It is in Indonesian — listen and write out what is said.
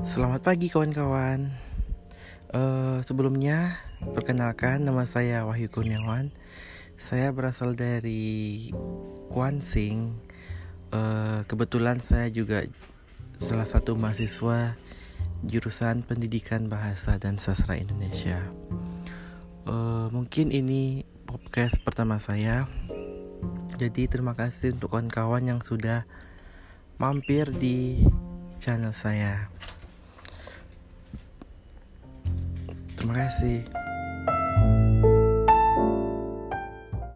Selamat pagi kawan-kawan. Uh, sebelumnya perkenalkan nama saya Wahyu Kurniawan. Saya berasal dari Kuansing. Uh, kebetulan saya juga salah satu mahasiswa jurusan Pendidikan Bahasa dan Sastra Indonesia. Uh, mungkin ini podcast pertama saya. Jadi terima kasih untuk kawan-kawan yang sudah mampir di channel saya. Terima kasih.